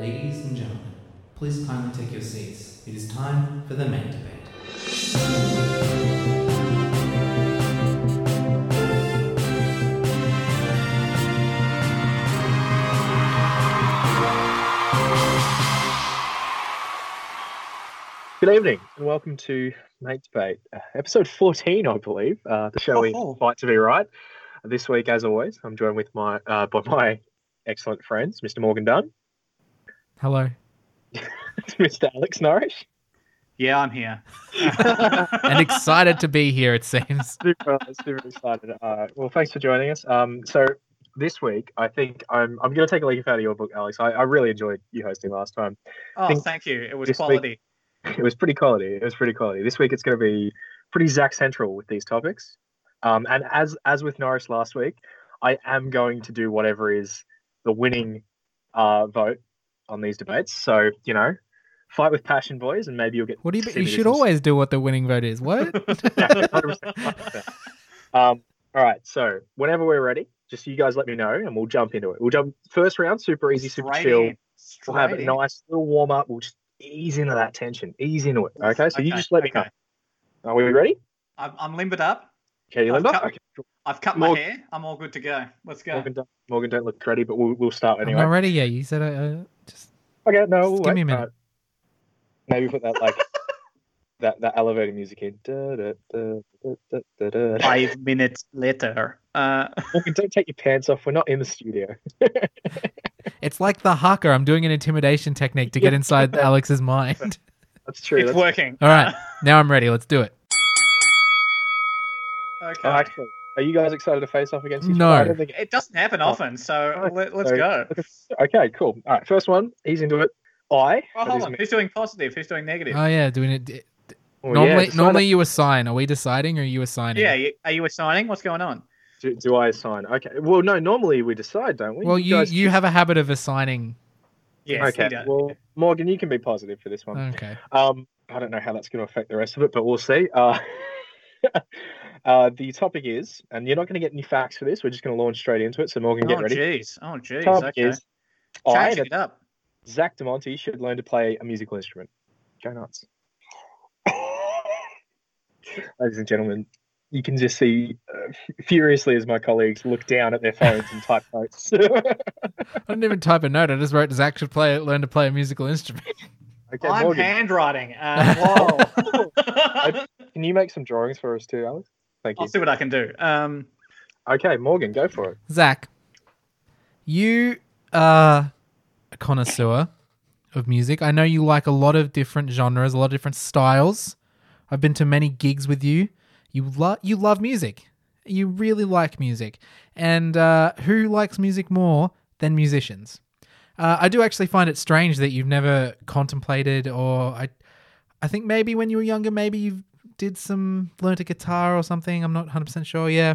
Ladies and gentlemen, please kindly take your seats. It is time for the Mate Debate. Good evening and welcome to Mate Debate, uh, episode 14, I believe. Uh, the show is Oh. Fight to Be Right. This week, as always, I'm joined with my uh, by my excellent friends, Mr. Morgan Dunn, Hello. Mr. Alex Norrish, Yeah, I'm here. And excited to be here, it seems. super, super excited. Uh, well, thanks for joining us. Um, so this week, I think I'm I'm going to take a leaf out of your book, Alex. I, I really enjoyed you hosting last time. Oh, thank you. It was this week- quality. It was pretty quality. It was pretty quality. This week, it's going to be pretty Zac central with these topics. Um, and as as with Norris last week, I am going to do whatever is the winning uh, vote on these debates. So you know, fight with passion, boys, and maybe you'll get. What do you? You should always do what the winning vote is. What? Yeah, 100%, 100%. Um, all right. So whenever we're ready, just you guys let me know, and we'll jump into it. We'll jump first round, super easy, super Straight chill. in. We'll have a nice little warm up. We'll just ease into that tension, ease into it. Okay. So you just let me okay. know. Are we ready? I'm, I'm limbered up. Okay, you I've Linda? cut- Okay. I've cut my hair. I'm all good to go. Let's go. Morgan, don't, Morgan, don't look ready, but we'll, we'll start anyway. I'm not ready yet. You said uh, uh, just. Okay, no, we'll Just give me a minute. Uh, maybe put that like that that elevator music in. Da, da, da, da, da, da, da. Five minutes later. Uh, don't take your pants off. We're not in the studio. It's like the haka. I'm doing an intimidation technique to get inside Alex's mind. That's true. it's That's, working. All right, now I'm ready. Let's do it. Okay. oh, actually, are you guys excited to face off against each No. other? I don't think. It doesn't happen often, so Right, let, let's so- go. Okay, cool. All right, first one. He's into it. I. Oh, hold on. me. Who's doing positive? Who's doing negative? Oh yeah, doing it. d- Oh, yeah, normally, normally you assign. Are we deciding or are you assigning? yeah, are you assigning? What's going on? Do, do I assign? Okay. Well, no. Normally we decide, don't we? Well, you guys you have a habit of assigning. Yes. okay. he does. Well, Morgan, you can be positive for this one. Okay. Um, I don't know how that's going to affect the rest of it, but we'll see. Uh, uh, the topic is, and you're not going to get any facts for this. We're just going to launch straight into it. So Morgan, get ready. oh, jeez. Oh, jeez. topic Okay. is, I, it up. Zac DeMonte, should learn to play a musical instrument. Go nuts. Ladies and gentlemen, you can just see uh, furiously as my colleagues look down at their phones and type notes. I didn't even type a note. I just wrote Zac should play learn to play a musical instrument. I'm Morgan, handwriting. Uh, whoa. can you make some drawings for us too, Alex? Thank you. I'll see what I can do. Um, Okay, Morgan, go for it. Zac, you are a connoisseur of music. I know you like a lot of different genres, a lot of different styles. I've been to many gigs with you. You love you love music. You really like music. And uh, who likes music more than musicians? Uh, I do actually find it strange that you've never contemplated, or I, I think maybe when you were younger, maybe you did some learned a guitar or something. I'm not 100 percent sure. Yeah,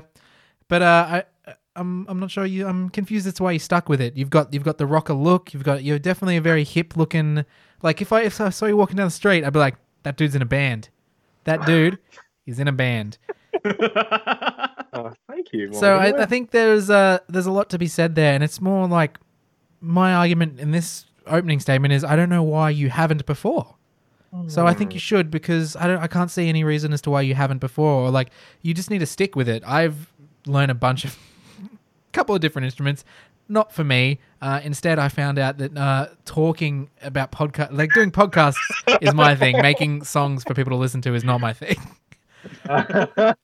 but uh, I, I'm I'm not sure. You, I'm confused as to why you stuck with it. You've got you've got the rocker look. You've got you're definitely a very hip looking. Like if I if I saw you walking down the street, I'd be like, that dude's in a band. That dude is in a band. Oh, thank you. Morgan. So I, I think there's a there's a lot to be said there, and it's more like my argument in this opening statement is I don't know why you haven't before. So I think you should because I don't I can't see any reason as to why you haven't before. Or like you just need to stick with it. I've learned a bunch of couple of different instruments. Not for me. Uh, instead, I found out that uh, talking about podcast, like doing podcasts, is my thing. Making songs for people to listen to is not my thing.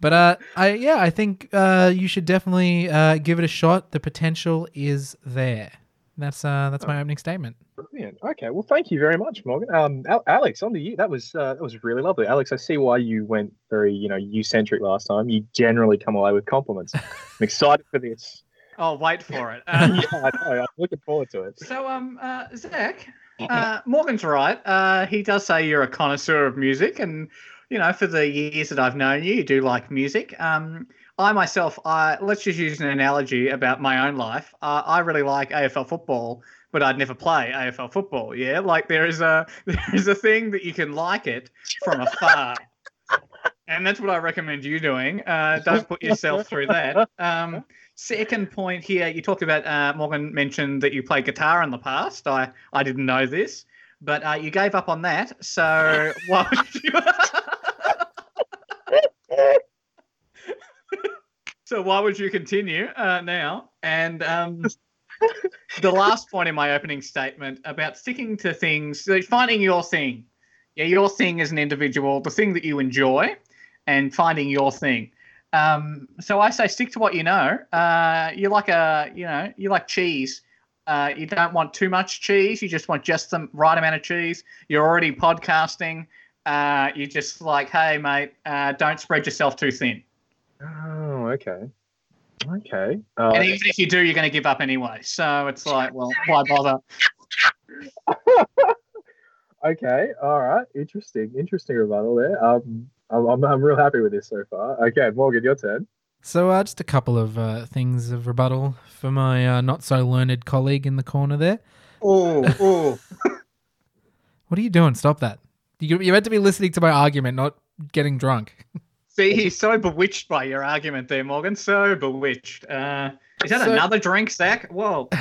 But uh, I yeah, I think uh, you should definitely uh, give it a shot. The potential is there. That's uh, that's my opening statement. Brilliant. Okay. Well, thank you very much, Morgan. Um, Al- Alex, on to you. That was uh, that was really lovely. Alex, I see why you went very you know you centric last time. You generally come away with compliments. I'm excited for this. I'll wait for it. Um, yeah, I know. I'm looking forward to it. so, um, uh, Zac, uh, Morgan's right. Uh, he does say you're a connoisseur of music, and you know, for the years that I've known you, you do like music. Um, I myself, I let's just use an analogy about my own life. Uh, I really like AFL football, but I'd never play AFL football. Yeah, like there is a there is a thing that you can like it from afar. And that's what I recommend you doing. Uh, don't put yourself through that. Um, second point here, you talked about uh, Morgan mentioned that you played guitar in the past. I I didn't know this, but uh, you gave up on that. So why would you? So why would you continue uh, now? And um, the last point in my opening statement about sticking to things, so finding your thing. Yeah, your thing as an individual, the thing that you enjoy, and finding your thing. Um, so I say stick to what you know. Uh, you like a, you know, you like cheese. Uh, you don't want too much cheese. You just want just the right amount of cheese. You're already podcasting. Uh, you just like, hey, mate, uh, don't spread yourself too thin. Oh, okay. Okay. Uh, And even if you do, you're going to give up anyway. So it's like, well, why bother? okay. All right. Interesting. Interesting rebuttal there. Um, I'm, I'm, I'm real happy with this so far. Okay, Morgan, your turn. So, uh, just a couple of uh, things of rebuttal for my uh, not so learned colleague in the corner there. Oh, oh. What are you doing? Stop that. You, you're meant to be listening to my argument, not getting drunk. See, he's so bewitched by your argument there, Morgan. So bewitched. Uh, is that So- another drink, Zac? Whoa.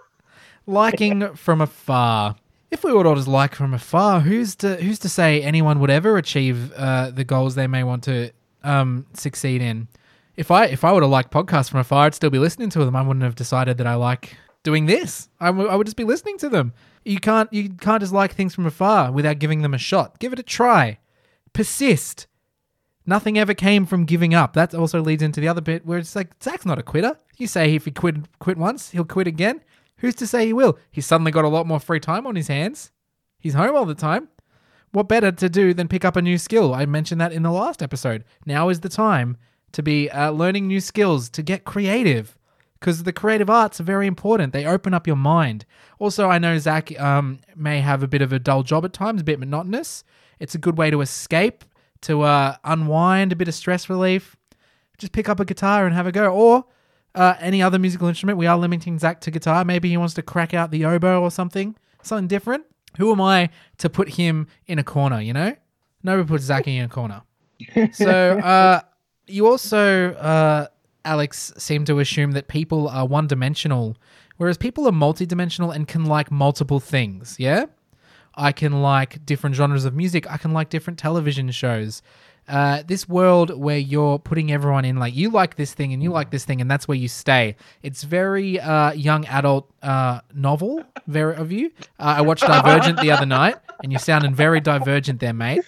Liking from afar. If we would all just like from afar, who's to who's to say anyone would ever achieve uh, the goals they may want to um, succeed in? If I if I were to like podcasts from afar, I'd still be listening to them. I wouldn't have decided that I like doing this. I, w- I would just be listening to them. You can't you can't just like things from afar without giving them a shot. Give it a try. Persist. Nothing ever came from giving up. That also leads into the other bit where it's like Zac's not a quitter. You say if he quit quit once, he'll quit again. Who's to say he will? He's suddenly got a lot more free time on his hands. He's home all the time. What better to do than pick up a new skill? I mentioned that in the last episode. Now is the time to be uh, learning new skills, to get creative, because the creative arts are very important. They open up your mind. Also, I know Zac um, may have a bit of a dull job at times, a bit monotonous. It's a good way to escape, to uh, unwind, a bit of stress relief. Just pick up a guitar and have a go. Or uh, any other musical instrument. We are limiting Zac to guitar. Maybe he wants to crack out the oboe or something, something different. Who am I to put him in a corner? You know, nobody puts Zac in a corner. So uh, you also, uh, Alex, seem to assume that people are one-dimensional, whereas people are multi-dimensional and can like multiple things. Yeah, I can like different genres of music. I can like different television shows. Uh, this world where you're putting everyone in, like you like this thing and you like this thing, and that's where you stay. It's very uh, young adult uh, novel, very of you. Uh, I watched Divergent the other night, and you're sounding very divergent there, mate.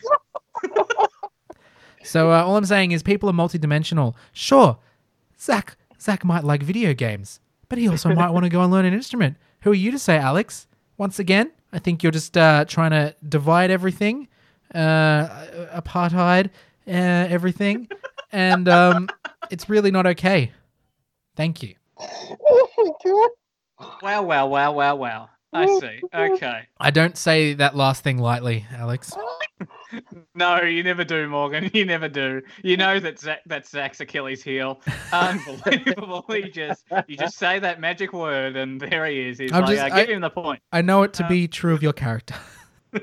So uh, all I'm saying is people are multidimensional. Sure, Zac Zac might like video games, but he also might want to go and learn an instrument. Who are you to say, Alex? Once again, I think you're just uh, trying to divide everything, uh, apartheid, uh, everything, and um, it's really not okay. Thank you. Oh my god! Wow, wow, wow, wow, wow. I see. Okay. I don't say that last thing lightly, Alex. No, you never do, Morgan. You never do. You know that Zac, that's Zac's Achilles heel. Unbelievable. he just you just say that magic word, and there he is. He's I'm like, just- I give him the point. I know it to Uh, be true of your character.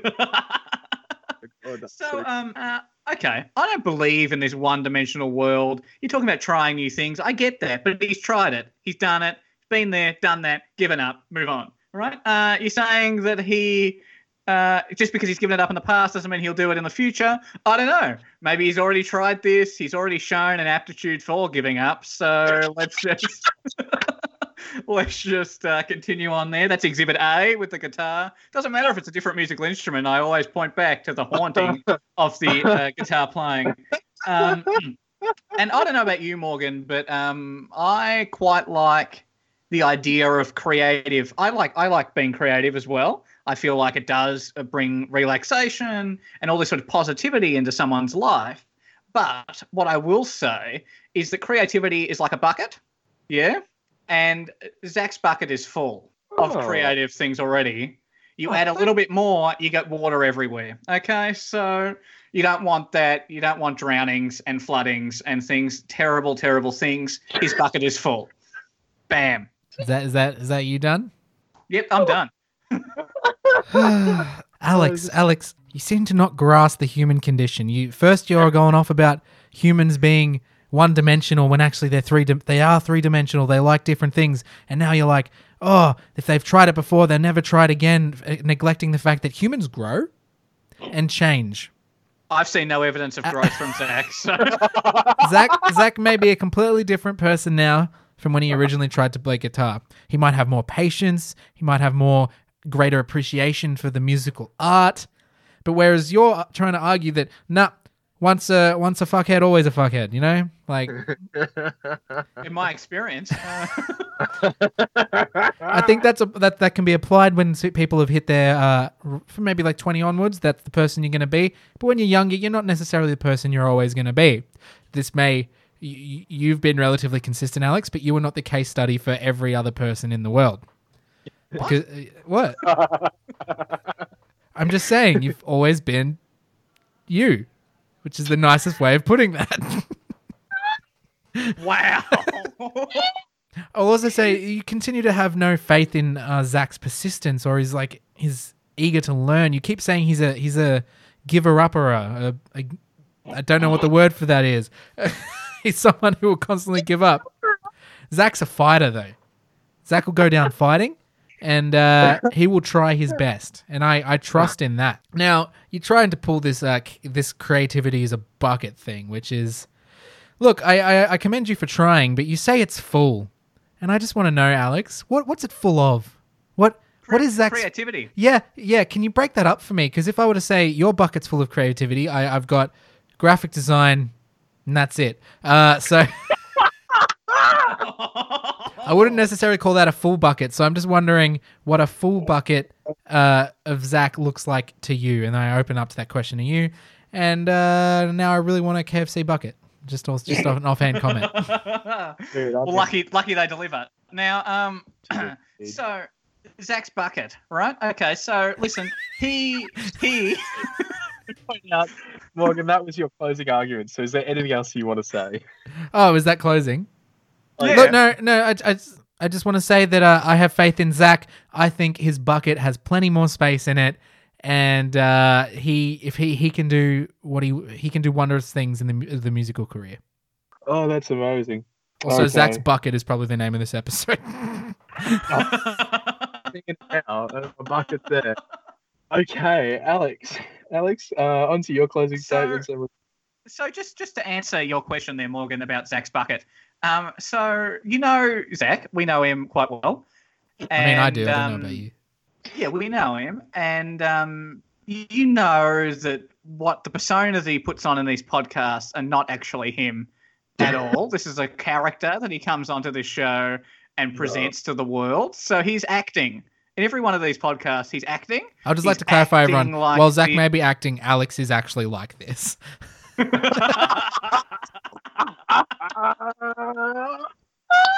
Oh, so, so- um, uh, okay, I don't believe in this one-dimensional world. You're talking about trying new things. I get that, but he's tried it. He's done it. He's been there, done that, given up, move on. Right. Uh, you're saying that he. Uh, just because he's given it up in the past doesn't mean he'll do it in the future. I don't know. Maybe he's already tried this. He's already shown an aptitude for giving up. So let's just let's just uh, continue on there. That's Exhibit A with the guitar. Doesn't matter if it's a different musical instrument. I always point back to the haunting of the uh, guitar playing. Um, and I don't know about you, Morgan, but um, I quite like the idea of creative. I like I like being creative as well. I feel like it does uh, bring relaxation and all this sort of positivity into someone's life. But what I will say is that creativity is like a bucket, yeah, and Zac's bucket is full of Oh. creative things already. You Oh, add a little bit more, you get water everywhere. Okay, so you don't want that. You don't want drownings and floodings and things, terrible, terrible things. His bucket is full. Bam. Is that is that is that you done? Yep, I'm done. Alex, Alex, you seem to not grasp the human condition. You first you're going off about humans being one dimensional when actually they're three. Di- they are three dimensional. They like different things, and now you're like, oh, if they've tried it before, they'll never try it again, f- eh, neglecting the fact that humans grow and change. I've seen no evidence of growth from Zac. So. Zac Zac may be a completely different person now from when he originally tried to play guitar. He might have more patience, he might have more greater appreciation for the musical art. But whereas you're trying to argue that nah, once a once a fuckhead, always a fuckhead, you know? Like in my experience. Uh, I think that's a, that that can be applied when people have hit their uh from maybe like 20 onwards, that's the person you're going to be. But when you're younger, you're not necessarily the person you're always going to be. This may y- you've been relatively consistent, Alex, but you were not the case study for every other person in the world. Because uh, what? I'm just saying you've always been you, which is the nicest way of putting that. wow. I'll also say you continue to have no faith in uh, Zac's persistence or his like his eager to learn. You keep saying he's a he's a giver upper. or a, a, a I don't know what the word for that is. he's someone who will constantly give up. Zac's a fighter though. Zac will go down fighting, and uh, he will try his best, and I, I trust in that. Now you're trying to pull this uh, c- this creativity is a bucket thing, which is look, I, I I commend you for trying, but you say it's full, and I just want to know, Alex, what what's it full of? What what is Zac's creativity? yeah, yeah. Can you break that up for me? Because if I were to say your bucket's full of creativity, I, I've got graphic design, and that's it. Uh, so I wouldn't necessarily call that a full bucket. So I'm just wondering what a full bucket uh, of Zac looks like to you. And I open up to that question to you. And uh, now I really want a KFC bucket. Just, off- just off an offhand comment. Dude, well, lucky, lucky they deliver. Now, um, so Zac's bucket, right? Okay, so listen, he he. Pointing out, Morgan, that was your closing argument. So is there anything else you want to say? Oh, is that closing? Like, Look, no, no. I, I, just- I just want to say that uh, I have faith in Zac. I think his bucket has plenty more space in it, and uh, he, if he, he can do what he, he can do wondrous things in the the musical career. Oh, that's amazing. Also, Okay. Zac's bucket is probably the name of this episode. Thinking now, a bucket there. Okay, Alex. Alex, uh, on to your closing So- statements. so just just to answer your question there, Morgan, about Zac's bucket. Um, so you know Zac, we know him quite well. I mean, I And, do. I don't know um, about you. Yeah, we know him, and um, you know that what the persona that he puts on in these podcasts are not actually him at all. this is a character that he comes onto this show and presents to the world. So he's acting in every one of these podcasts. He's acting. I'd just like to clarify, everyone. like while Zac the- may be acting, Alex is actually like this.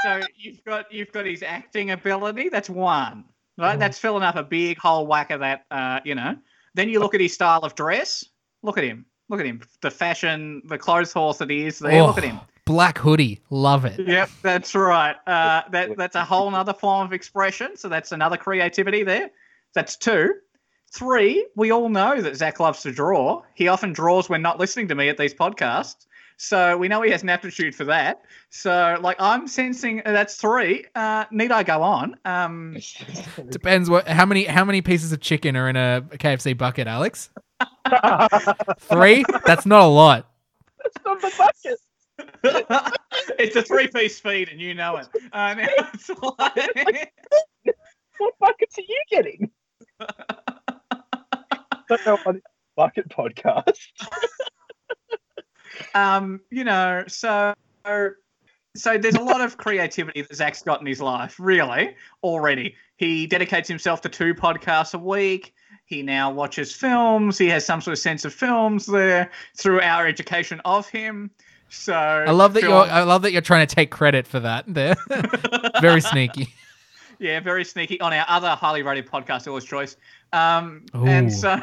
so you've got you've got his acting ability. That's one. Right, that's filling up a big whole whack of that. Uh, you know. Then you look at his style of dress. Look at him. Look at him. The fashion, the clothes horse that he is there. Oh. Look at him. Black hoodie, love it. Yep, that's right. Uh, that that's a whole other form of expression. So that's another creativity there. That's two. Three, we all know that Zac loves to draw. He often draws when not listening to me at these podcasts. So we know he has an aptitude for that. So like I'm sensing that's three. Uh, need I go on? Um, Depends what how many how many pieces of chicken are in a KFC bucket, Alex. Three? That's not a lot. That's not the bucket. It's a three-piece feed, and you know it. Now it's like- What buckets are you getting? don't know what bucket podcast. um, you know, so so there's a lot of creativity that Zac's got in his life, really, already. He dedicates himself to two podcasts a week. He now watches films. He has some sort of sense of films there through our education of him. So I love that you're I love that you're trying to take credit for that. There. Very sneaky. yeah, very sneaky on our other highly rated podcast, Always Choice. Um, Ooh. and so,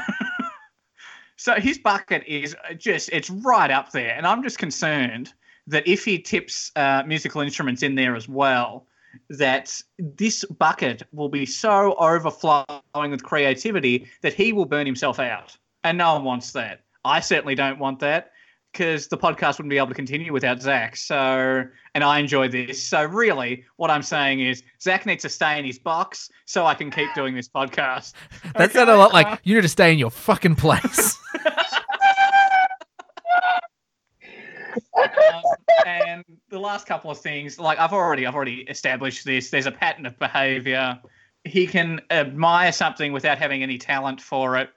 so his bucket is just it's right up there, and I'm just concerned that if he tips uh, musical instruments in there as well, that this bucket will be so overflowing with creativity that he will burn himself out, and no one wants that. I certainly don't want that. Because the podcast wouldn't be able to continue without Zac. So, and I enjoy this. So, really, what I'm saying is Zac needs to stay in his box so I can keep doing this podcast. That sounded a lot like you need to stay in your fucking place. Um, and the last couple of things, like I've already, I've already established this. There's a pattern of behaviour. He can admire something without having any talent for it,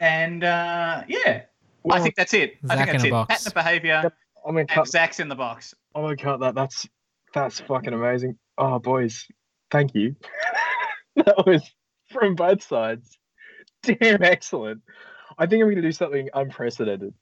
and uh, yeah, I think that's it. I Zac think that's in a it. box. Pattern of behaviour, I'm gonna and cut. Zac's in the box. I'm gonna cut that. That's that's fucking amazing. Oh, boys, thank you. that was from both sides. Damn excellent. I think I'm gonna do something unprecedented.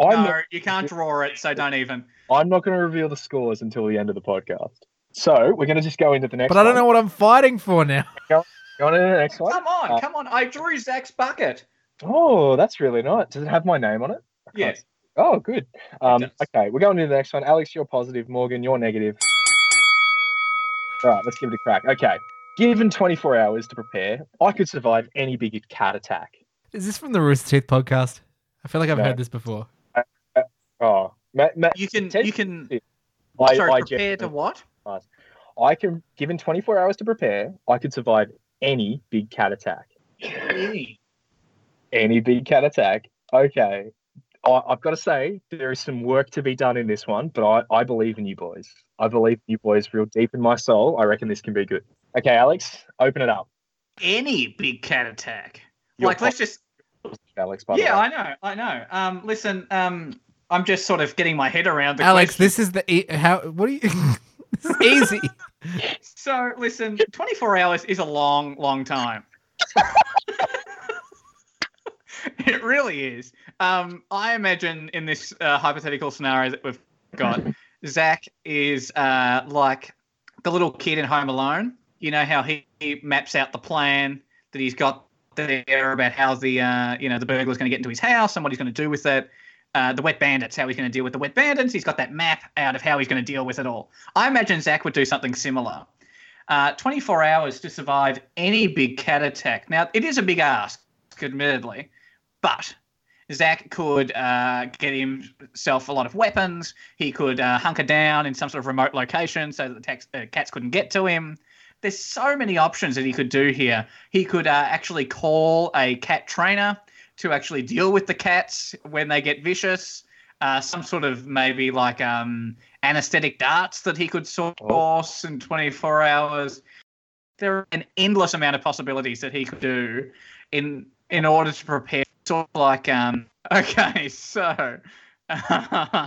I'm no, not, you can't draw it, so don't even. I'm not gonna reveal the scores until the end of the podcast. So we're gonna just go into the next. but I don't one. know what I'm fighting for now. Go on into the next one. Come on, Uh, come on. I drew Zac's bucket. Oh, that's really nice. Does it have my name on it? I can't Yes. Oh, good. Um, okay, we're going to the next one. Alex, you're positive. Morgan, you're negative. All right, let's give it a crack. Okay. Given 24 hours to prepare, I could survive any big cat attack. Is this from the Rooster Teeth podcast? I feel like I've No. heard this before. Oh, Matt, Matt, You can, Ted- you can. I, sorry, I, prepare to what? I can, given 24 hours to prepare, I could survive any big cat attack. Any. Any big cat attack. Okay. I, I've got to say, there is some work to be done in this one, but I, I believe in you boys. I believe in you boys real deep in my soul. I reckon this can be good. Okay, Alex, open it up. Any big cat attack. You're like, let's just. Alex, by the Yeah, way. I know, I know. Um, listen, um, I'm just sort of getting my head around the Alex, question. this is the e- how. What do you? easy. So, listen, 24 hours is a long, long time. it really is. Um, I imagine in this uh, hypothetical scenario that we've got, Zac is uh, like the little kid in Home Alone. You know how he, he maps out the plan that he's got there about how the uh, you know the burglar's going to get into his house and what he's going to do with it. Uh, the wet bandits, how he's going to deal with the wet bandits. He's got that map out of how he's going to deal with it all. I imagine Zac would do something similar. Uh, 24 hours to survive any big cat attack. Now, it is a big ask, admittedly, but Zac could uh, get himself a lot of weapons. He could uh, hunker down in some sort of remote location so that the tax- uh, cats couldn't get to him. There's so many options that he could do here. He could uh, actually call a cat trainer to actually deal with the cats when they get vicious. Uh, some sort of maybe like um, anesthetic darts that he could source in 24 hours. There are an endless amount of possibilities that he could do in in order to prepare. Sort of like um. Okay, so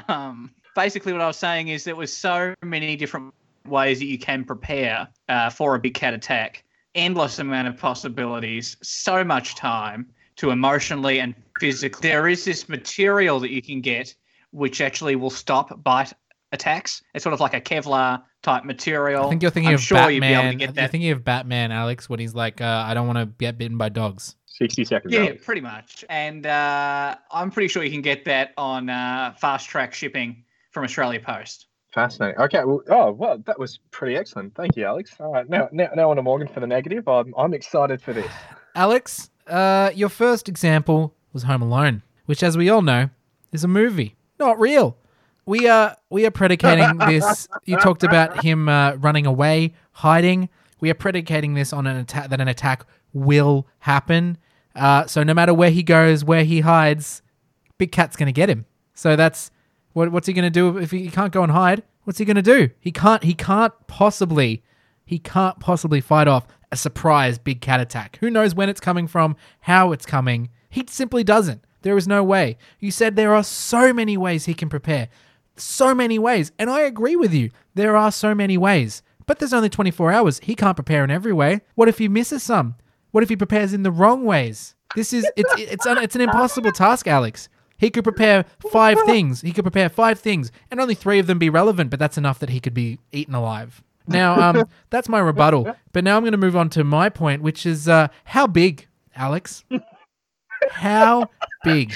um, basically what I was saying is there was so many different ways that you can prepare uh, for a big cat attack. Endless amount of possibilities. So much time to emotionally and physically. There is this material that you can get which actually will stop bite attacks. It's sort of like a Kevlar type material. I think you're thinking I'm of sure Batman. you'd be able to get You're thinking of Batman, Alex, when he's like, uh, "I don't want to get bitten by dogs." 60 seconds. Yeah, Alex. pretty much. And uh, I'm pretty sure you can get that on uh, fast track shipping from Australia Post. Fascinating. Okay. Well, oh, well, that was pretty excellent. Thank you, Alex. All right. Now, now, now on to Morgan for the negative. I'm, I'm excited for this. Alex, uh, your first example was Home Alone, which, as we all know, is a movie, not real. We are we are predicating this. You talked about him uh, running away, hiding. We are predicating this on an attack that an attack will happen. Uh, so no matter where he goes, where he hides, Big Cat's gonna get him. So that's what, what's he gonna do if he can't go and hide? What's he gonna do? He can't. He can't possibly. He can't possibly fight off a surprise big cat attack. Who knows when it's coming from, how it's coming? He simply doesn't. There is no way. You said there are so many ways he can prepare. So many ways. And I agree with you. There are so many ways. But there's only 24 hours. He can't prepare in every way. What if he misses some? What if he prepares in the wrong ways? This is it's it's an, it's an impossible task, Alex. He could prepare five things. He could prepare five things, and only three of them be relevant. But that's enough that he could be eaten alive. Now, um, that's my rebuttal. But now I'm going to move on to my point, which is uh, how big, Alex? How big?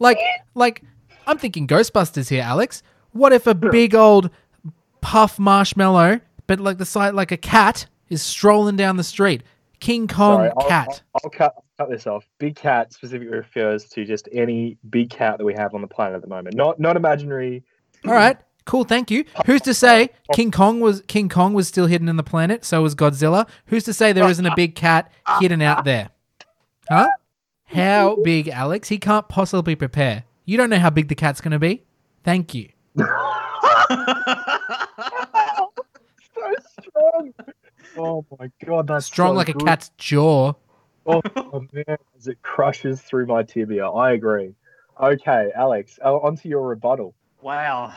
Like, like I'm thinking Ghostbusters here, Alex. What if a big old puff marshmallow, but like the side like a cat, is strolling down the street? King Kong Sorry, I'll, cat. I'll, I'll cut cut this off. Big cat specifically refers to just any big cat that we have on the planet at the moment. Not not imaginary. All right, cool. Thank you. Who's to say King Kong was King Kong was still hidden in the planet? So was Godzilla. Who's to say there isn't a big cat hidden out there? Huh? How big, Alex? He can't possibly prepare. You don't know how big the cat's going to be. Thank you. so strong. Oh my god, that's Strong so like a cat's jaw. Oh, man, as it crushes through my tibia. I agree. Okay, Alex, uh, onto your rebuttal. Wow.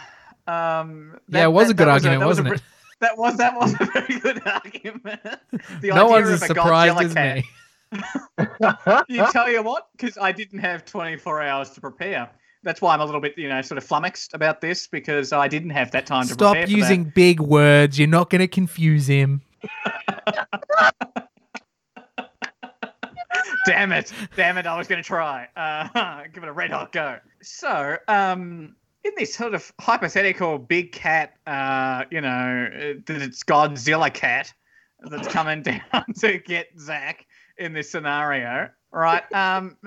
Um, Yeah, it was a good argument, that was a wasn't br- it? That was that was a very good argument. The No idea one's as a surprised Godzilla as cat. me. You tell you what, because I didn't have 24 hours to prepare. That's why I'm a little bit, you know, sort of flummoxed about this because I didn't have that time to Stop prepare. for that. using big words. You're not going to confuse him. Damn it! Damn it! I was going to try. Uh, give it a red hot go. So, um, in this sort of hypothetical big cat, uh, you know, uh, that it's Godzilla cat that's coming down to get Zac in this scenario, right? Um,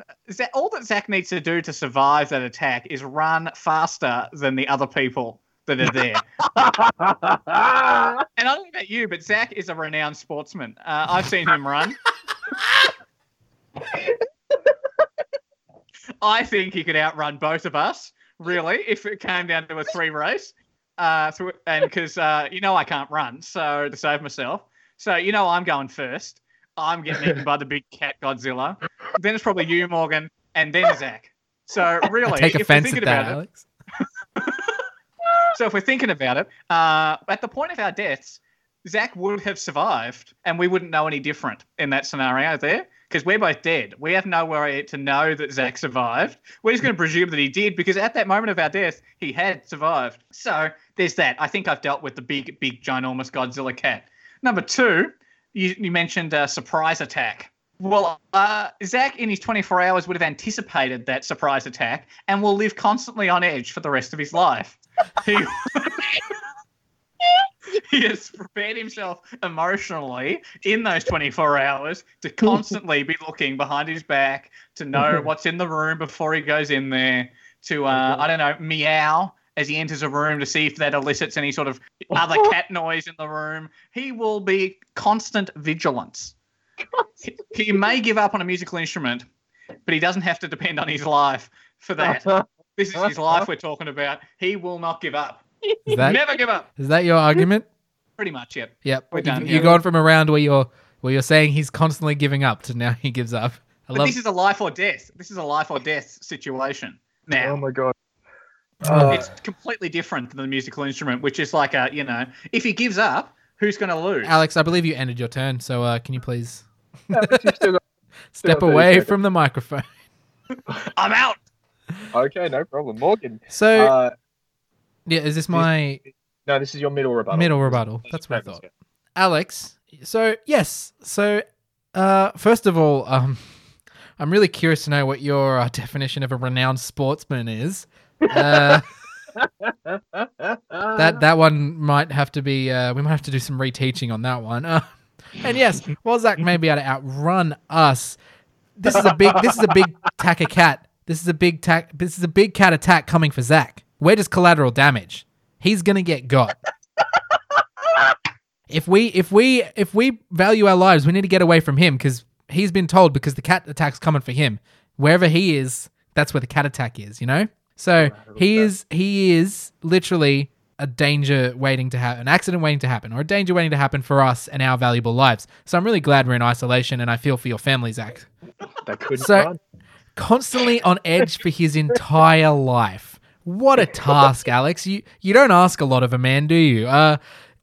all that Zac needs to do to survive that attack is run faster than the other people that are there. And I don't know about you, but Zac is a renowned sportsman. Uh, I've seen him run. I think he could outrun both of us, really, if it came down to a three race. Uh, so, and because uh, you know I can't run, so to save myself, so you know I'm going first. I'm getting eaten by the big cat Godzilla. Then it's probably you, Morgan, and then Zac. So really, I take if we're offense thinking at that, about it, Alex. So if we're thinking about it, uh, at the point of our deaths, Zac would have survived, and we wouldn't know any different in that scenario there because we're both dead. We have no way to know that Zac survived. We're just going to presume that he did because at that moment of our death, he had survived. So there's that. I think I've dealt with the big, big, ginormous Godzilla cat. Number two, you, you mentioned a surprise attack. Well, uh, Zac in his 24 hours would have anticipated that surprise attack and will live constantly on edge for the rest of his life. He, he has prepared himself emotionally in those 24 hours to constantly be looking behind his back to know what's in the room before he goes in there, to, uh, I don't know, meow as he enters a room to see if that elicits any sort of other cat noise in the room. He will be constant vigilance. He, he may give up on a musical instrument, but he doesn't have to depend on his life for that. This is his life we're talking about. He will not give up. Is that, Never give up. is that your argument? Pretty much, yep. Yep. We're done, You've, yeah. you've gone from around where you're where you're saying he's constantly giving up to now he gives up. I But love this is a life or death. This is a life or death situation. Now, Oh my god. Oh. it's completely different than the musical instrument, which is like a, you know, if he gives up, who's going to lose? Alex, I believe you ended your turn, so uh, can you please Alex, you've still got- step got 30 away from the microphone? I'm out. Okay, no problem. Morgan. So Uh, yeah, is this my no, this is your middle rebuttal. middle rebuttal? That's what I thought. Alex, so yes, so uh, first of all, um, I'm really curious to know what your uh, definition of a renowned sportsman is. Uh, that that one might have to be. Uh, we might have to do some reteaching on that one. Uh, and yes, Zac may be able to outrun us, this is a big. This is a big tack of cat. This is a big tack. This is a big cat attack coming for Zac. Where does collateral damage. He's gonna get got. if we if we if we value our lives, we need to get away from him because he's been told because the cat attack's coming for him. Wherever he is, that's where the cat attack is. You know. So he is he is literally a danger waiting to happen, an accident waiting to happen, or a danger waiting to happen for us and our valuable lives. So I'm really glad we're in isolation, and I feel for your family, Zac. That couldn't So-. Constantly on edge for his entire life. What a task, Alex. You you don't ask a lot of a man, do you? Uh,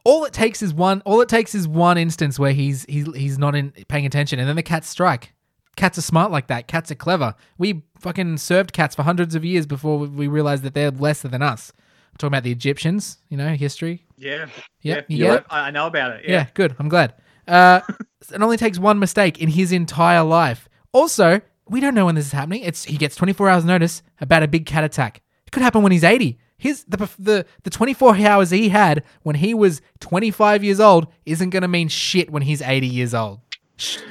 all it takes is one. All it takes is one instance where he's he's he's not in paying attention, and then the cats strike. Cats are smart like that. Cats are clever. We fucking served cats for hundreds of years before we- we realized that they're lesser than us. I'm talking about the Egyptians, you know, history. Yeah. Yeah, you yeah. get it? I, I know about it. Yeah, Yeah. good. I'm glad. Uh, it only takes one mistake in his entire life. Also, we don't know when this is happening. It's he gets 24 hours notice about a big cat attack. It could happen when he's 80. His the the the 24 hours he had when he was 25 years old isn't going to mean shit when he's 80 years old.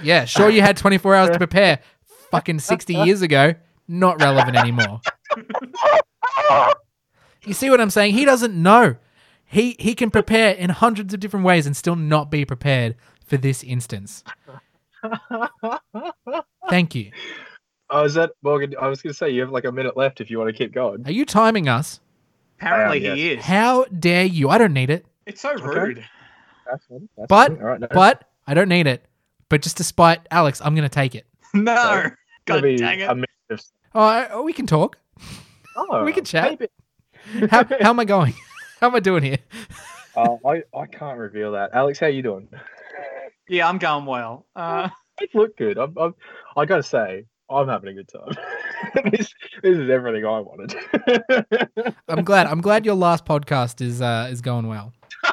Yeah, sure you had 24 hours to prepare fucking 60 years ago. Not relevant anymore. You see what I'm saying? He doesn't know. He he can prepare in hundreds of different ways and still not be prepared for this instance. Thank you. Oh, is that Morgan? I was going to say you have like a minute left if you want to keep going. Are you timing us? Apparently I am, he is. How dare you? I don't need it. It's so rude. That's fine, that's But- fine. all right, no. But I don't need it. But just to spite Alex, I'm going to take it. No. It's God gonna be dang it. a minute of- Oh, we can talk. Oh, We can chat. maybe- How, how am I going? How am I doing here? Oh, I, I can't reveal that. Alex, how are you doing? Yeah, I'm going well. Uh, You look good. I'm, I'm, I gotta say, I'm having a good time. this, this is everything I wanted. I'm glad. I'm glad your last podcast is uh, is going well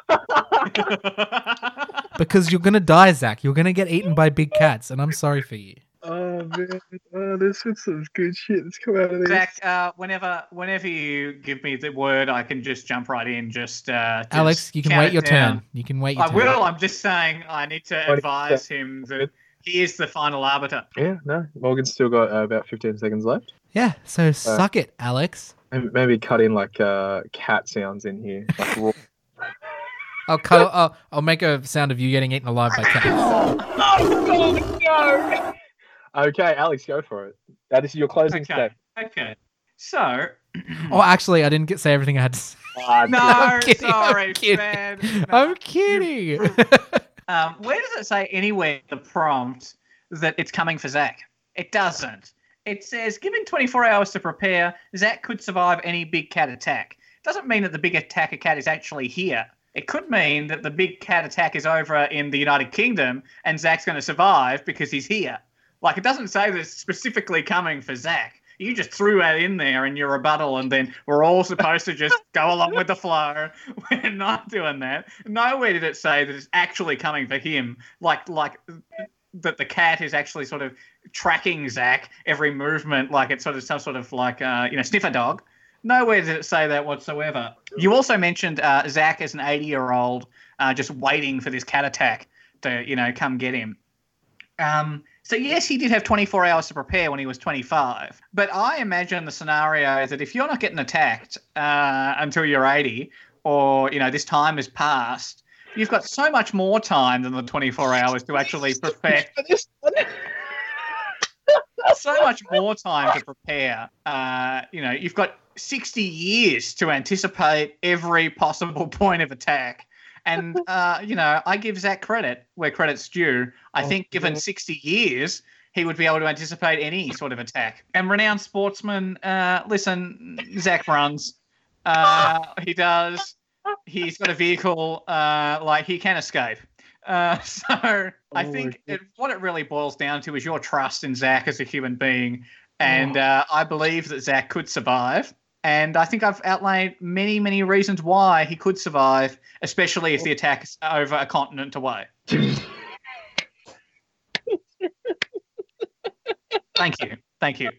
because you're gonna die, Zac. You're gonna get eaten by big cats, and I'm sorry for you. oh man, oh, this is some good shit that's come out of this. Zac, uh, whenever whenever you give me the word, I can just jump right in. Just, uh, just Alex, you can wait your down. turn. You can wait your I turn. will. I'm just saying I need to advise him that he is the final arbiter. Yeah, no, Morgan's still got uh, about 15 seconds left. Yeah. So suck it, Alex. Maybe, maybe cut in like uh, cat sounds in here. Like raw. I'll cut. I'll, I'll make a sound of you getting eaten alive by cats. oh, God, no! Okay, Alex, go for it. Now, this is your closing Okay. step. Okay. So, Oh, actually, I didn't get say everything I had to say. Ah, no, I'm kidding, I'm sorry, kidding. man. I'm kidding. Um, where does it say anywhere the prompt that it's coming for Zac? It doesn't. It says, given 24 hours to prepare, Zac could survive any big cat attack. It Doesn't mean that the big attacker cat is actually here. It could mean that the big cat attack is over in the United Kingdom and Zac's going to survive because he's here. Like, it doesn't say that it's specifically coming for Zac. You just threw that in there in your rebuttal, and then we're all supposed to just go along with the flow. We're not doing that. Nowhere did it say that it's actually coming for him. Like, like that the cat is actually sort of tracking Zac every movement, like it's sort of some sort of like uh, you know sniffer dog. Nowhere did it say that whatsoever. You also mentioned uh, Zac as an 80 year old uh, just waiting for this cat attack to you know come get him. Um, so yes, he did have 24 hours to prepare when he was 25. But I imagine the scenario is that if you're not getting attacked uh, until you're 80, or you know this time has passed, you've got so much more time than the 24 hours to actually prepare. so much more time to prepare. Uh, you know, you've got 60 years to anticipate every possible point of attack. And, uh, you know, I give Zac credit where credit's due. I Oh, think given yeah. 60 years, he would be able to anticipate any sort of attack. And renowned sportsman, uh, listen, Zac runs. Uh, he does. He's got a vehicle, uh, like he can escape. Uh, so I Oh, think it, what it really boils down to is your trust in Zac as a human being. And uh, I believe that Zac could survive. And I think I've outlined many, many reasons why he could survive, especially if the attack is over a continent away. Thank you. Thank you.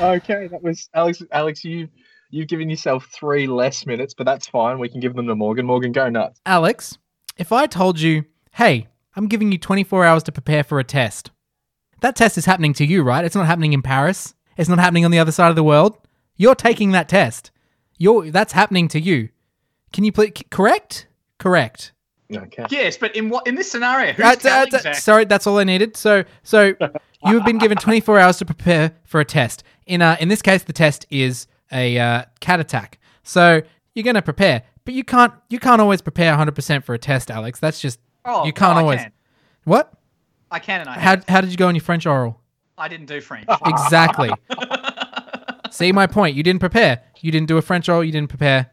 Okay, that was Alex. Alex, you you've given yourself three less minutes, but that's fine. We can give them to Morgan. Morgan, go nuts. Alex, if I told you, hey, I'm giving you 24 hours to prepare for a test, that test is happening to you, right? It's not happening in Paris. It's not happening on the other side of the world. You're taking that test. You're that's happening to you. Can you please correct? Correct. Okay. Yes, but in what in this scenario, who's Uh, uh, telling uh, sorry, that's all I needed. So, so you have been given 24 hours to prepare for a test. In uh, in this case, the test is a uh, cat attack. So you're gonna prepare, but you can't you can't always prepare 100 percent for a test, Alex. That's just Oh, you can't no, always. can. What? I can and I How have. how did you go on your French oral? I didn't do French. Exactly. See my point. You didn't prepare. You didn't do a French oral. You didn't prepare.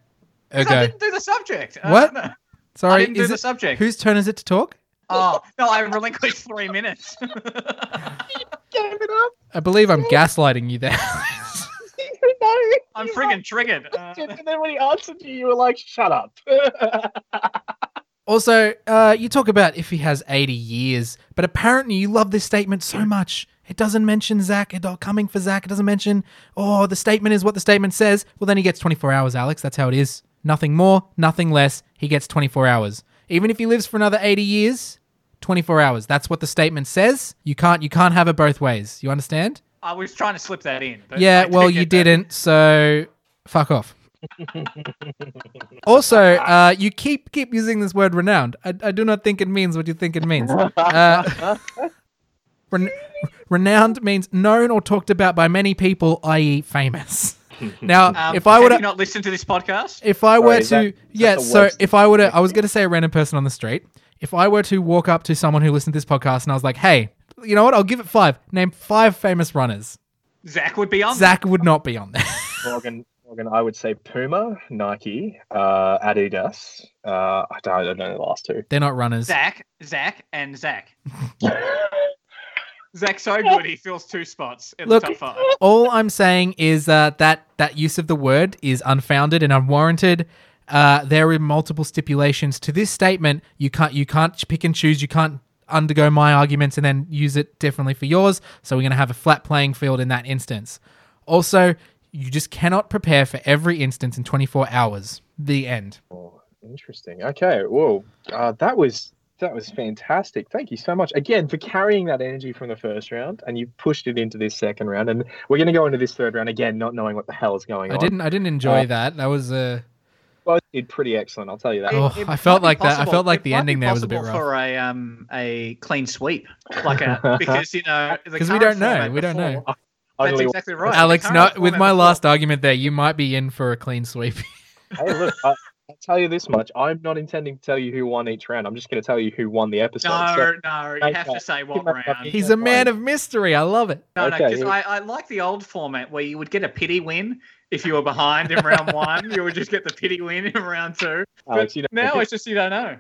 'Cause I didn't do the subject. Uh, What? no. I Sorry. didn't do is the it- subject. whose turn is it to talk? Oh no, I relinquished three minutes. gave it up. I believe I'm gaslighting you there. I'm friggin' triggered. Uh, and then when he answered you, you were like, "Shut up." Also, uh, you talk about if he has 80 years, but apparently you love this statement so much. It doesn't mention Zac, not coming for Zac. It doesn't mention, oh, the statement is what the statement says. Well, then he gets 24 hours, Alex. That's how it is. Nothing more, nothing less. He gets 24 hours. Even if he lives for another 80 years, 24 hours. That's what the statement says. You can't you can't have it both ways. You understand? I was trying to slip that in. Yeah, well, didn't you that. didn't, so fuck off. also, uh, you keep keep using this word renowned. I, I do not think it means what you think it means. Uh, ren- renowned means known or talked about by many people, i.e., famous. Now, Um, if I have were to, not listen to this podcast? if I were Sorry, to, is that yeah, so if I were to, I was going to say a random person on the street. If I were to walk up to someone who listened to this podcast and I was like, hey, you know what? I'll give it five. Name five famous runners. Zac would be on. Zac would not be on there. Morgan, Morgan, I would say Puma, Nike, uh, Adidas. Uh, I, don't, I don't know the last two. They're not runners. Zac, Zac, and Zac. Zac's so good he fills two spots in Look- the top five. All I'm saying is uh, that that use of the word is unfounded and unwarranted. Uh, there are multiple stipulations to this statement. You can't you can't pick and choose. You can't undergo my arguments and then use it differently for yours. So we're going to have a flat playing field in that instance. Also, you just cannot prepare for every instance in 24 hours. The end. Oh, interesting. Okay. Well, Uh, that was that was fantastic. Thank you so much again for carrying that energy from the first round, and you pushed it into this second round. And we're going to go into this third round again, not knowing what the hell is going I on. I didn't I didn't enjoy Uh, that. That was uh, Both did pretty excellent. I'll tell you that. Oh, It- it I felt might be like that- I felt like it the ending there was a bit rough. for a um a clean sweep, like a because you know the 'Cause we don't know, format we don't know. That's exactly right. Alex. current No, with my before- last argument there, you might be in for a clean sweep. Hey, look, I, I'll tell you this much. I'm not intending to tell you who won each round. I'm just going to tell you who won the episode. No, So- no, you Okay. have to say what round. He's a man of mystery. I love it. No, no, because I, I like the old format where you would get a pity win if you were behind in round one. You would just get the pity win in round two. Alex, But you don't now get- it's just you don't know.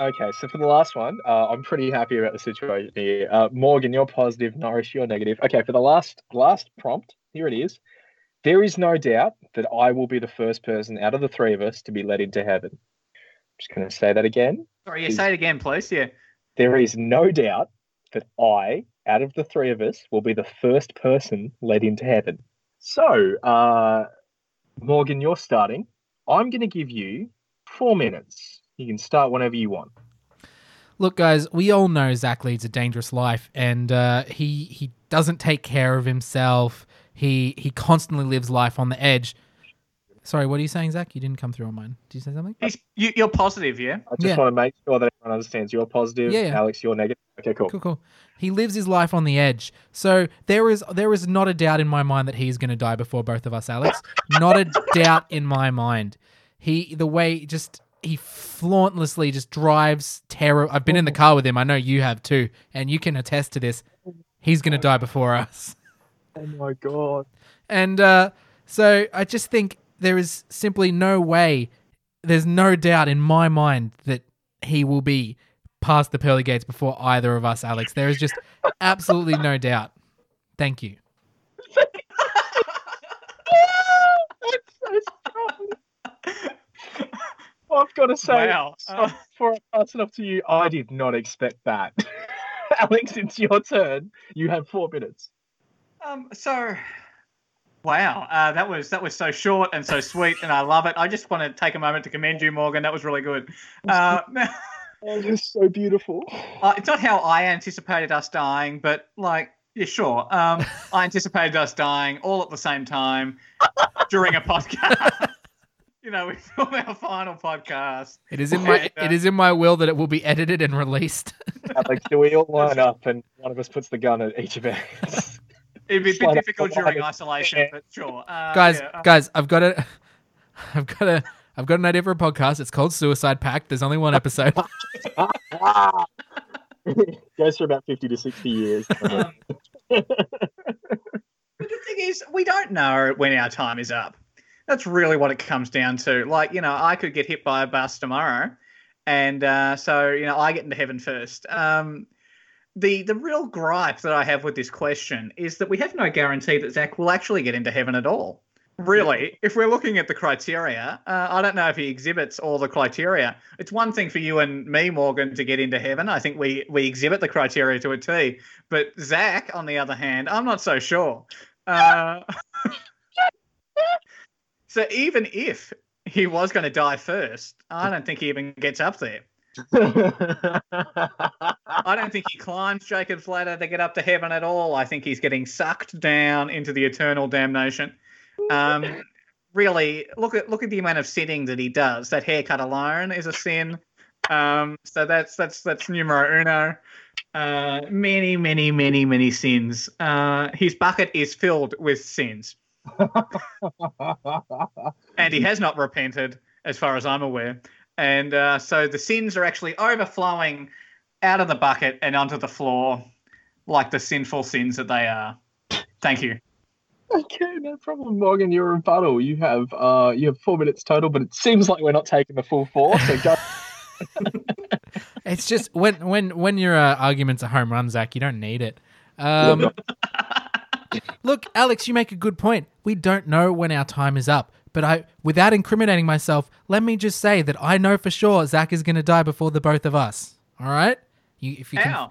Okay, so for the last one, uh, I'm pretty happy about the situation here. Uh, Morgan, you're positive. Norris, you're negative. Okay, for the last last prompt, here it is. There is no doubt that I will be the first person out of the three of us to be led into heaven. I'm just going to say that again. Sorry, yeah, say it again, please. Yeah. There is no doubt that I, out of the three of us, will be the first person led into heaven. So, uh, Morgan, you're starting. I'm going to give you four minutes. You can start whenever you want. Look, guys, we all know Zac leads a dangerous life, and uh, he he doesn't take care of himself. He he constantly lives life on the edge. Sorry, what are you saying, Zac? You didn't come through on mine. Did you say something? He's, you, you're positive, yeah? I just Yeah. want to make sure that everyone understands you're positive. Yeah, yeah. Alex, you're negative. Okay, cool. Cool, cool. He lives his life on the edge. So there is there is not a doubt in my mind that he's going to die before both of us, Alex. not a doubt in my mind. He the way just he flauntlessly just drives terror. I've been in the car with him. I know you have too, and you can attest to this. He's going to die before us. Oh my god. And uh, so I just think there is simply no way, there's no doubt in my mind that he will be past the pearly gates before either of us, Alex. There is just absolutely no doubt. Thank you. I've got to say, Wow. so- Uh, before I pass it off to you, I did not expect that. Alex, it's your turn. You have four minutes. Um, so, wow, uh, that was that was so short and so sweet, and I love it. I just want to take a moment to commend you, Morgan. That was really good. Uh, Oh, you're so beautiful. uh, it's not how I anticipated us dying, but like, yeah, sure. Um, I anticipated us dying all at the same time during a podcast. you know, we film our final podcast. It is in my it is in my will that it will be edited and released. Alex, do we all line up and one of us puts the gun at each of us? It'd be a bit difficult during line. isolation, but sure. Uh, guys, yeah, uh, guys, I've got a I've got a I've got an idea for a podcast. It's called Suicide Pact. There's only one episode. Goes for about 50 to 60 years. Um, But the thing is, we don't know when our time is up. That's really what it comes down to. Like, you know, I could get hit by a bus tomorrow, and uh, so you know, I get into heaven first. Um, the the real gripe that I have with this question is that we have no guarantee that Zac will actually get into heaven at all. Really, if we're looking at the criteria, uh, I don't know if he exhibits all the criteria. It's one thing for you and me, Morgan, to get into heaven. I think we we exhibit the criteria to a T. But Zac, on the other hand, I'm not so sure. Uh, so even if he was going to die first, I don't think he even gets up there. I don't think he climbs Jacob's ladder to get up to heaven at all. I think he's getting sucked down into the eternal damnation. Um, really, look at look at the amount of sinning that he does. That haircut alone is a sin. Um, so that's that's that's numero uno. Uh, many, many, many, many sins. Uh, his bucket is filled with sins, and he has not repented, as far as I'm aware. And uh, so the sins are actually overflowing out of the bucket and onto the floor, like the sinful sins that they are. Thank you. okay, no problem, Morgan. Your rebuttal. You have uh, you have four minutes total, but it seems like we're not taking the full four. So go. It's just when when when your uh, arguments are home run, Zac, you don't need it. Um, look, Alex, you make a good point. We don't know when our time is up. But I, without incriminating myself, let me just say that I know for sure Zac is going to die before the both of us. All right, you, if you can,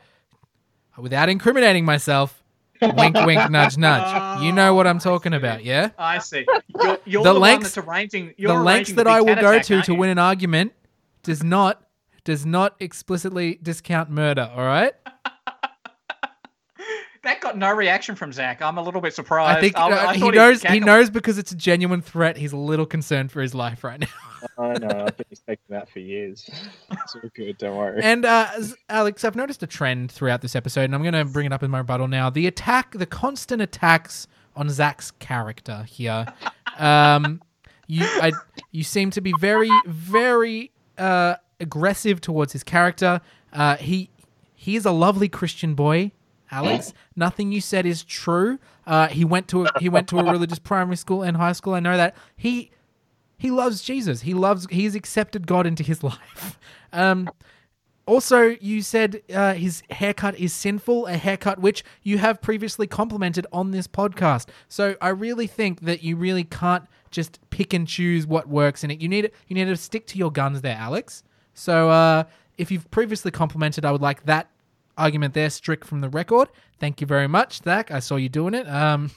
without incriminating myself, wink, wink, nudge, nudge. You know what I'm talking about, yeah? I see. You're, you're The the, lengths- arranging. You're the lengths that I will go attack, to to you? win an argument does not does not explicitly discount murder. All right. That got no reaction from Zac. I'm a little bit surprised. I think I, uh, I he knows. He cackled. knows because it's a genuine threat. He's a little concerned for his life right now. I know. I've been expecting that for years. It's all good. Don't worry. And uh, Alex, I've noticed a trend throughout this episode, and I'm going to bring it up in my rebuttal now. The attack, the constant attacks on Zac's character here. Um, you, I, you seem to be very, very uh, aggressive towards his character. Uh, he, he is a lovely Christian boy. Alex, nothing you said is true. Uh, he went to a, he went to a religious primary school and high school. I know that he he loves Jesus. He loves he's accepted God into his life. Um, also, you said uh, his haircut is sinful, a haircut which you have previously complimented on this podcast. So I really think that you really can't just pick and choose what works in it. You need you need to stick to your guns there, Alex. So uh, if you've previously complimented, I would like that argument there strict from the record. Thank you very much, Zac. I saw you doing it um,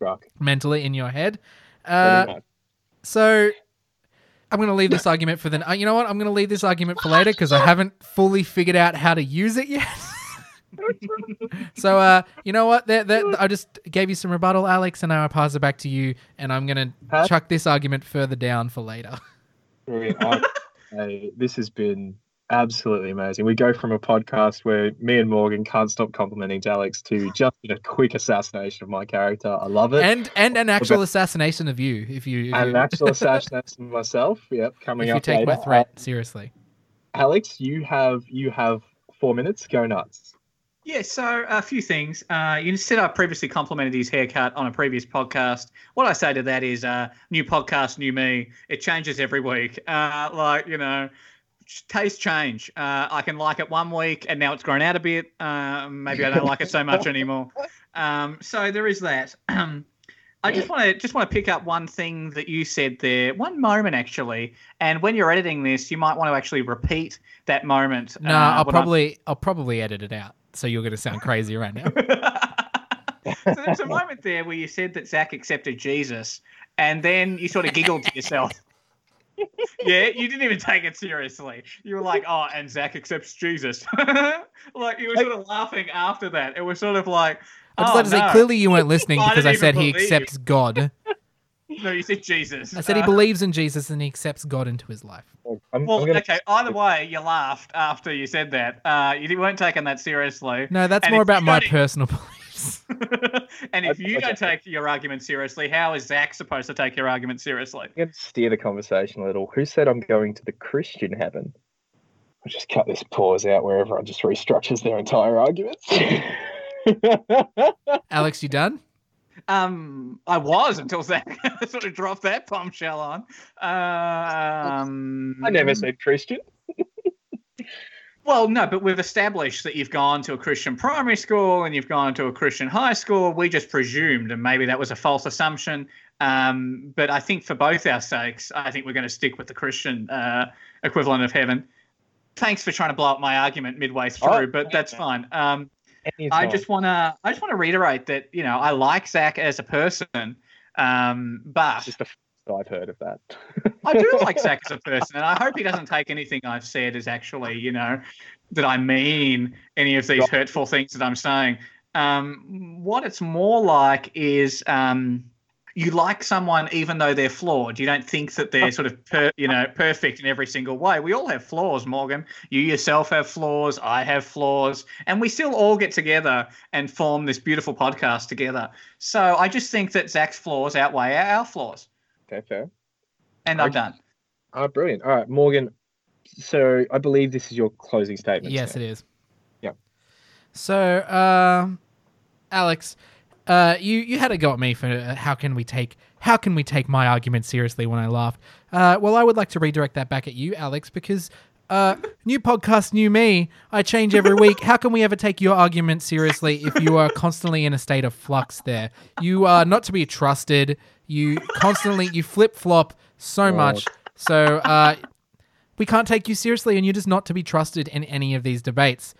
Rock. mentally in your head. Uh, so I'm going to leave this argument for the. Uh, you know what? I'm going to leave this argument for later because I haven't fully figured out how to use it yet. so uh, you know what? That that I just gave you some rebuttal, Alex, and now I pass it back to you, and I'm going to chuck this argument further down for later. Brilliant. I- hey, this has been absolutely amazing. We go from a podcast where me and Morgan can't stop complimenting Alex to just a quick assassination of my character. I love it. and and an actual assassination of you, if you if And you, an actual assassination of myself. Yep, coming up. if you take later. my threat seriously. Uh, Alex, you have you have four minutes. Go nuts. Yeah, so a few things. Uh, you said I previously complimented his haircut on a previous podcast. What I say to that is, uh, new podcast, new me. It changes every week. Uh, like you know, taste change. Uh, I can like it one week, and now it's grown out a bit. Uh, maybe I don't like it so much anymore. Um, so there is that. I just want to just want to pick up one thing that you said there, one moment actually. And when you're editing this, you might want to actually repeat that moment. No, uh, I'll what I- probably I'll probably edit it out, so you're going to sound crazy right now. so there's a moment there where you said that Zac accepted Jesus, and then you sort of giggled to yourself. Yeah, you didn't even take it seriously. You were like, "Oh, and Zac accepts Jesus." like you were sort of laughing after that. It was sort of like, I just oh, like to say, clearly you weren't listening because I didn't said he believe accepts God. No, you said Jesus. I said he Uh, believes in Jesus and he accepts God into his life. I'm, Well, I'm gonna, okay. Either way, you laughed after you said that. Uh, you weren't taking that seriously. No, that's And more about my don't- personal beliefs. and if you don't take your argument seriously, how is Zac supposed to take your argument seriously? I'm gonna steer the conversation a little. Who said I'm going to the Christian heaven? I'll just cut this pause out where everyone just restructures their entire arguments. Alex, you done? Um, I was until Zac sort of dropped that bombshell on. Um, I never said Christian. Well, no, but we've established that you've gone to a Christian primary school and you've gone to a Christian high school. We just presumed, and maybe that was a false assumption. Um, but I think for both our sakes, I think we're going to stick with the Christian uh, equivalent of heaven. Thanks for trying to blow up my argument midway through, Oh, but that's fine. Um, I just want to, I just want to reiterate that you know I like Zac as a person, um, but It's just the first I've heard of that. I do like Zac as a person, and I hope he doesn't take anything I've said as actually, you know, that I mean any of these hurtful things that I'm saying. Um, what it's more like is um, you like someone even though they're flawed. You don't think that they're sort of per, you know perfect in every single way. We all have flaws, Morgan. You yourself have flaws. I have flaws, and we still all get together and form this beautiful podcast together. So I just think that Zac's flaws outweigh our flaws, Okay, fair. and I'm done. Ah, brilliant. All right, Morgan. So I believe this is your closing statement. Yes, it is. Yeah. So, um, Alex, uh, you you had a go at me for uh, how can we take how can we take my argument seriously when I laughed? Uh, well, I would like to redirect that back at you, Alex, because uh, new podcast, new me. I change every week. How can we ever take your argument seriously if you are constantly in a state of flux? There, you are not to be trusted. You constantly you flip flop so much. So uh, we can't take you seriously, and you're just not to be trusted in any of these debates.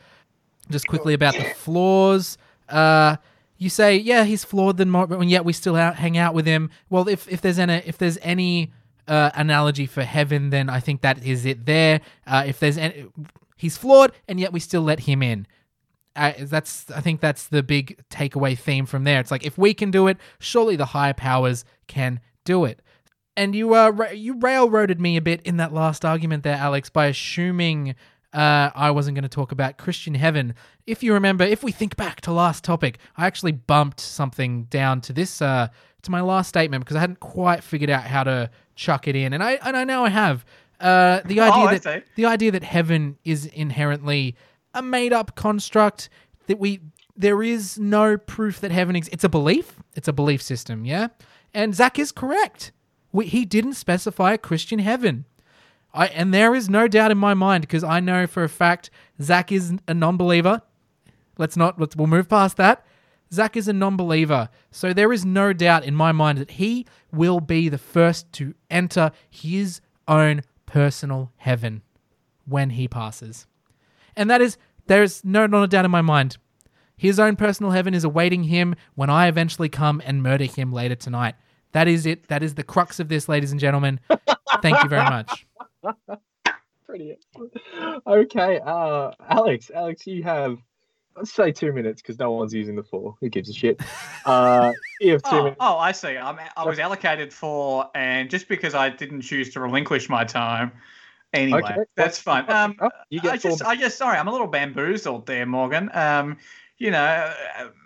Just quickly about the flaws. Uh, you say, yeah, he's flawed, than more, and yet we still out, hang out with him. Well, if if there's any if there's any uh, analogy for heaven, then I think that is it. There, uh, if there's any, he's flawed, and yet we still let him in. Uh, that's I think that's the big takeaway theme from there. It's like if we can do it, surely the higher powers can do it. And you uh ra- you railroaded me a bit in that last argument there, Alex, by assuming uh, I wasn't going to talk about Christian heaven. If you remember, if we think back to last topic, I actually bumped something down to this uh to my last statement because I hadn't quite figured out how to chuck it in, and I and I now I have. Uh, the idea Oh, that the idea that heaven is inherently a made up construct that we there is no proof that heaven exists. It's a belief. It's a belief system, yeah. And Zac is correct. We, he didn't specify a Christian heaven. I and there is no doubt in my mind because I know for a fact Zac is a non-believer. Let's not. Let's we'll move past that. Zac is a non-believer, so there is no doubt in my mind that he will be the first to enter his own personal heaven when he passes. And that is there is no not a doubt in my mind. His own personal heaven is awaiting him when I eventually come and murder him later tonight. That is it. That is the crux of this, ladies and gentlemen. Thank you very much. Brilliant. Okay, uh, Alex, Alex, you have let's say two minutes because no one's using the four. Who gives a shit? Uh, you have two Oh, minutes. oh, I see. I'm, I was allocated for, and just because I didn't choose to relinquish my time, anyway, Okay, that's fine. Um, oh, you get I just, four. I just, sorry, I'm a little bamboozled there, Morgan. Um, you know,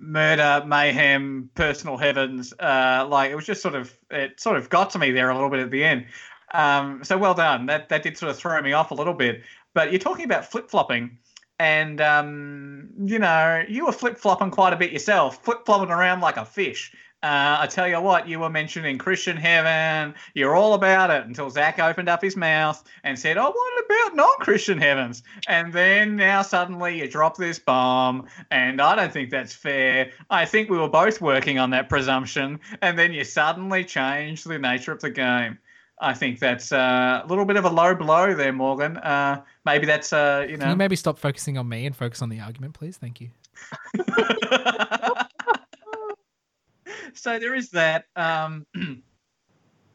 murder, mayhem, personal heavens. Uh, like it was just sort of, it sort of got to me there a little bit at the end. Um, so well done. That that did sort of throw me off a little bit. But you're talking about flip flopping. And um, you know, you were flip flopping quite a bit yourself, flip flopping around like a fish. Uh, I tell you what, you were mentioning Christian heaven. You're all about it until Zac opened up his mouth and said, "Oh, what about non-Christian heavens?" And then now suddenly you drop this bomb, and I don't think that's fair. I think we were both working on that presumption, and then you suddenly change the nature of the game. I think that's uh, a little bit of a low blow there, Morgan. Uh, maybe that's uh, you know. Can you maybe stop focusing on me and focus on the argument, please? Thank you. so there is that. Um,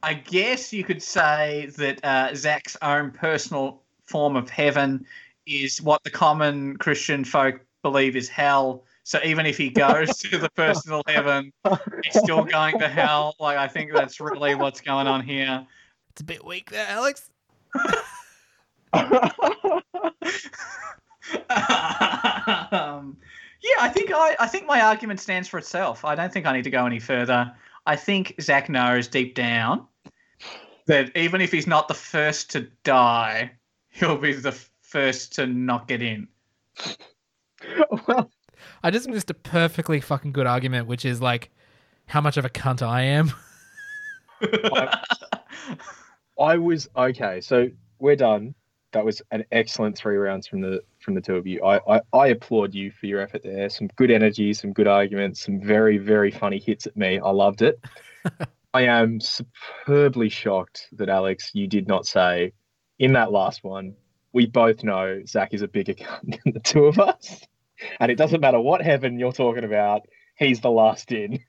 I guess you could say that uh, Zac's own personal form of heaven is what the common Christian folk believe is hell. So even if he goes to the personal heaven, he's still going to hell. Like I think that's really what's going on here. It's a bit weak there, Alex. um, yeah, I think I, I think my argument stands for itself. I don't think I need to go any further. I think Zac knows deep down that even if he's not the first to die, he'll be the first to not get in. well, I just missed a perfectly fucking good argument, which is like how much of a cunt I am. I was okay. So we're done. That was an excellent three rounds from the from the two of you. I, I, I applaud you for your effort there. Some good energy, some good arguments, some very very funny hits at me. I loved it. I am superbly shocked that Alex, you did not say in that last one. We both know Zac is a bigger cunt than the two of us, and it doesn't matter what heaven you're talking about. He's the last in.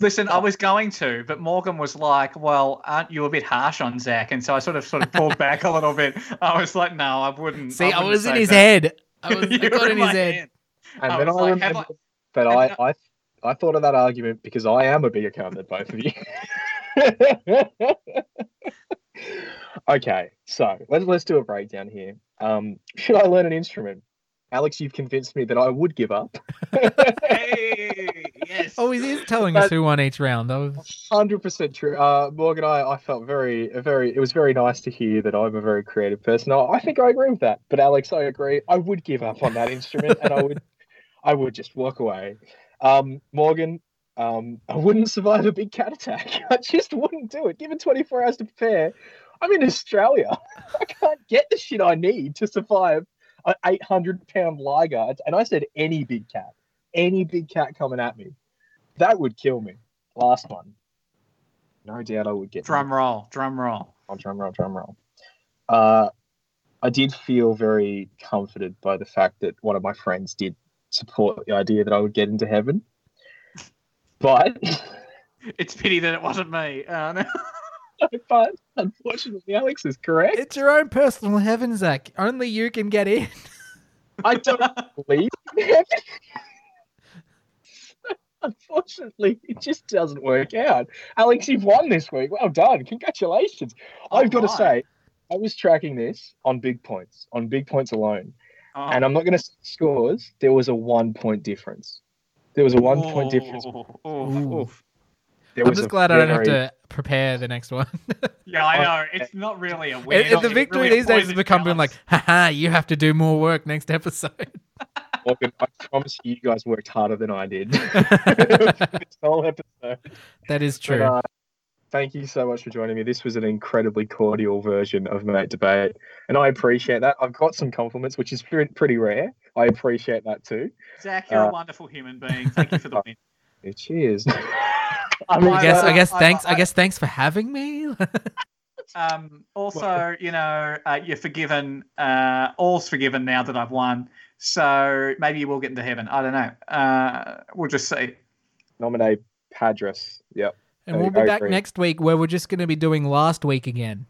Listen, I was going to, but Morgan was like, "Well, aren't you a bit harsh on Zac?" And so I sort of sort of pulled back a little bit. I was like, "No, I wouldn't." See, I, wouldn't was in his that." head. I was I got were in his my head. And I then I, was like, have remembered that I, I I thought of that argument because I am a bigger cunt than both of you. okay, so let's let's do a breakdown here. Um, should I learn an instrument? Alex, you've convinced me that I would give up. Hey, yes. Oh, he is telling us who won each round. That was Hundred percent true. Uh, Morgan, I, I felt very, very. It was very nice to hear that I'm a very creative person. I, I think I agree with that. But Alex, I agree. I would give up on that instrument, and I would, I would just walk away. Um, Morgan, um, I wouldn't survive a big cat attack. I just wouldn't do it. Given 24 hours to prepare, I'm in Australia. I can't get the shit I need to survive an 800 pound liger. And I said any big cat, any big cat coming at me, that would kill me. Last one. No doubt I would get Drum roll, drum roll. Oh, drum roll, drum roll. Uh, I did feel very comforted by the fact that one of my friends did support the idea that I would get into heaven. But, It's pity that it wasn't me. Uh, no. but unfortunately, Alex is correct. it's your own personal heaven, Zac. Only you can get in. I don't believe in heaven. Unfortunately, it just doesn't work out. Alex, you've won this week. Well done. Congratulations. I've got to say, I was tracking this on big points, on big points alone. Oh. and I'm not going to say scores. There was a one point difference. There was a one point difference. Ooh, ooh, Ooh. ooh. There I'm was just a glad I don't have to prepare the next one. Yeah, I know. It's not really a win. And- and It's the victory really these days has become being like, chalice. haha, you have to do more work next episode. Morgan, I promise you, you guys worked harder than I did. this whole episode. that is But, true. uh, thank you so much for joining me. This was an incredibly cordial version of Mate Debate, and I appreciate that. I've got some compliments, which is pre- pretty rare. I appreciate that too. Zac, you're uh, a wonderful human being. Thank you for the win. Cheers. I I guess, I guess, I- thanks, I I- guess, thanks for having me. Um, also, you know, uh, you're forgiven. Uh, all's forgiven now that I've won. So maybe you will get into heaven. I don't know. Uh, we'll just see. nominate Padres. Yep. and we'll be back next week where we're just going to be doing last week again.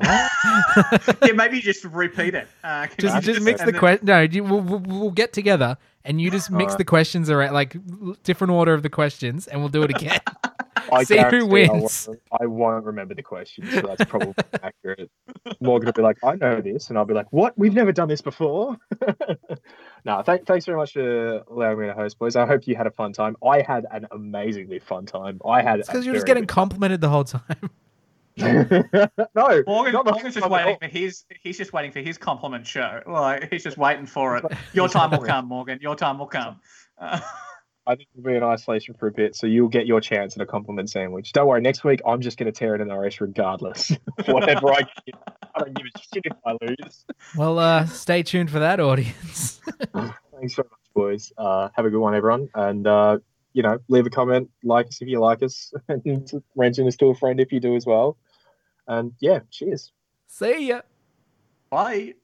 Yeah, maybe just repeat it. Uh, can just, just mix the then- question. No, we'll, we'll, we'll get together and you just mix Alright. the questions around, like different order of the questions, and we'll do it again. I See who guarantee I wins. won't, I won't remember the questions, so that's probably accurate. Morgan will be like, I know this. And I'll be like, what? We've never done this before. no, th- thanks very much for allowing me to host, boys. I hope you had a fun time. I had an amazingly fun time. I had. It's because you're just getting complimented the whole time. Getting. no, Morgan, Morgan's just waiting for his. He's just waiting for his compliment show. Like he's just waiting for it. Your time will come, Morgan. Your time will come. Uh, I think we'll be in isolation for a bit, so you'll get your chance at a compliment sandwich. Don't worry, next week I'm just going to tear it in Irish regardless. Whatever I get. I don't give a shit if I lose. Well, uh, stay tuned for that, audience. Thanks so much, boys. Uh, have a good one, everyone. And, uh, you know, leave a comment, like us if you like us, and mention us to a friend if you do as well. And yeah, cheers. See ya. bye.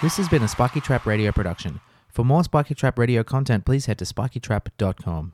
This has been a Spiky Trap Radio production. For more Spiky Trap Radio content, please head to spikytrap.com.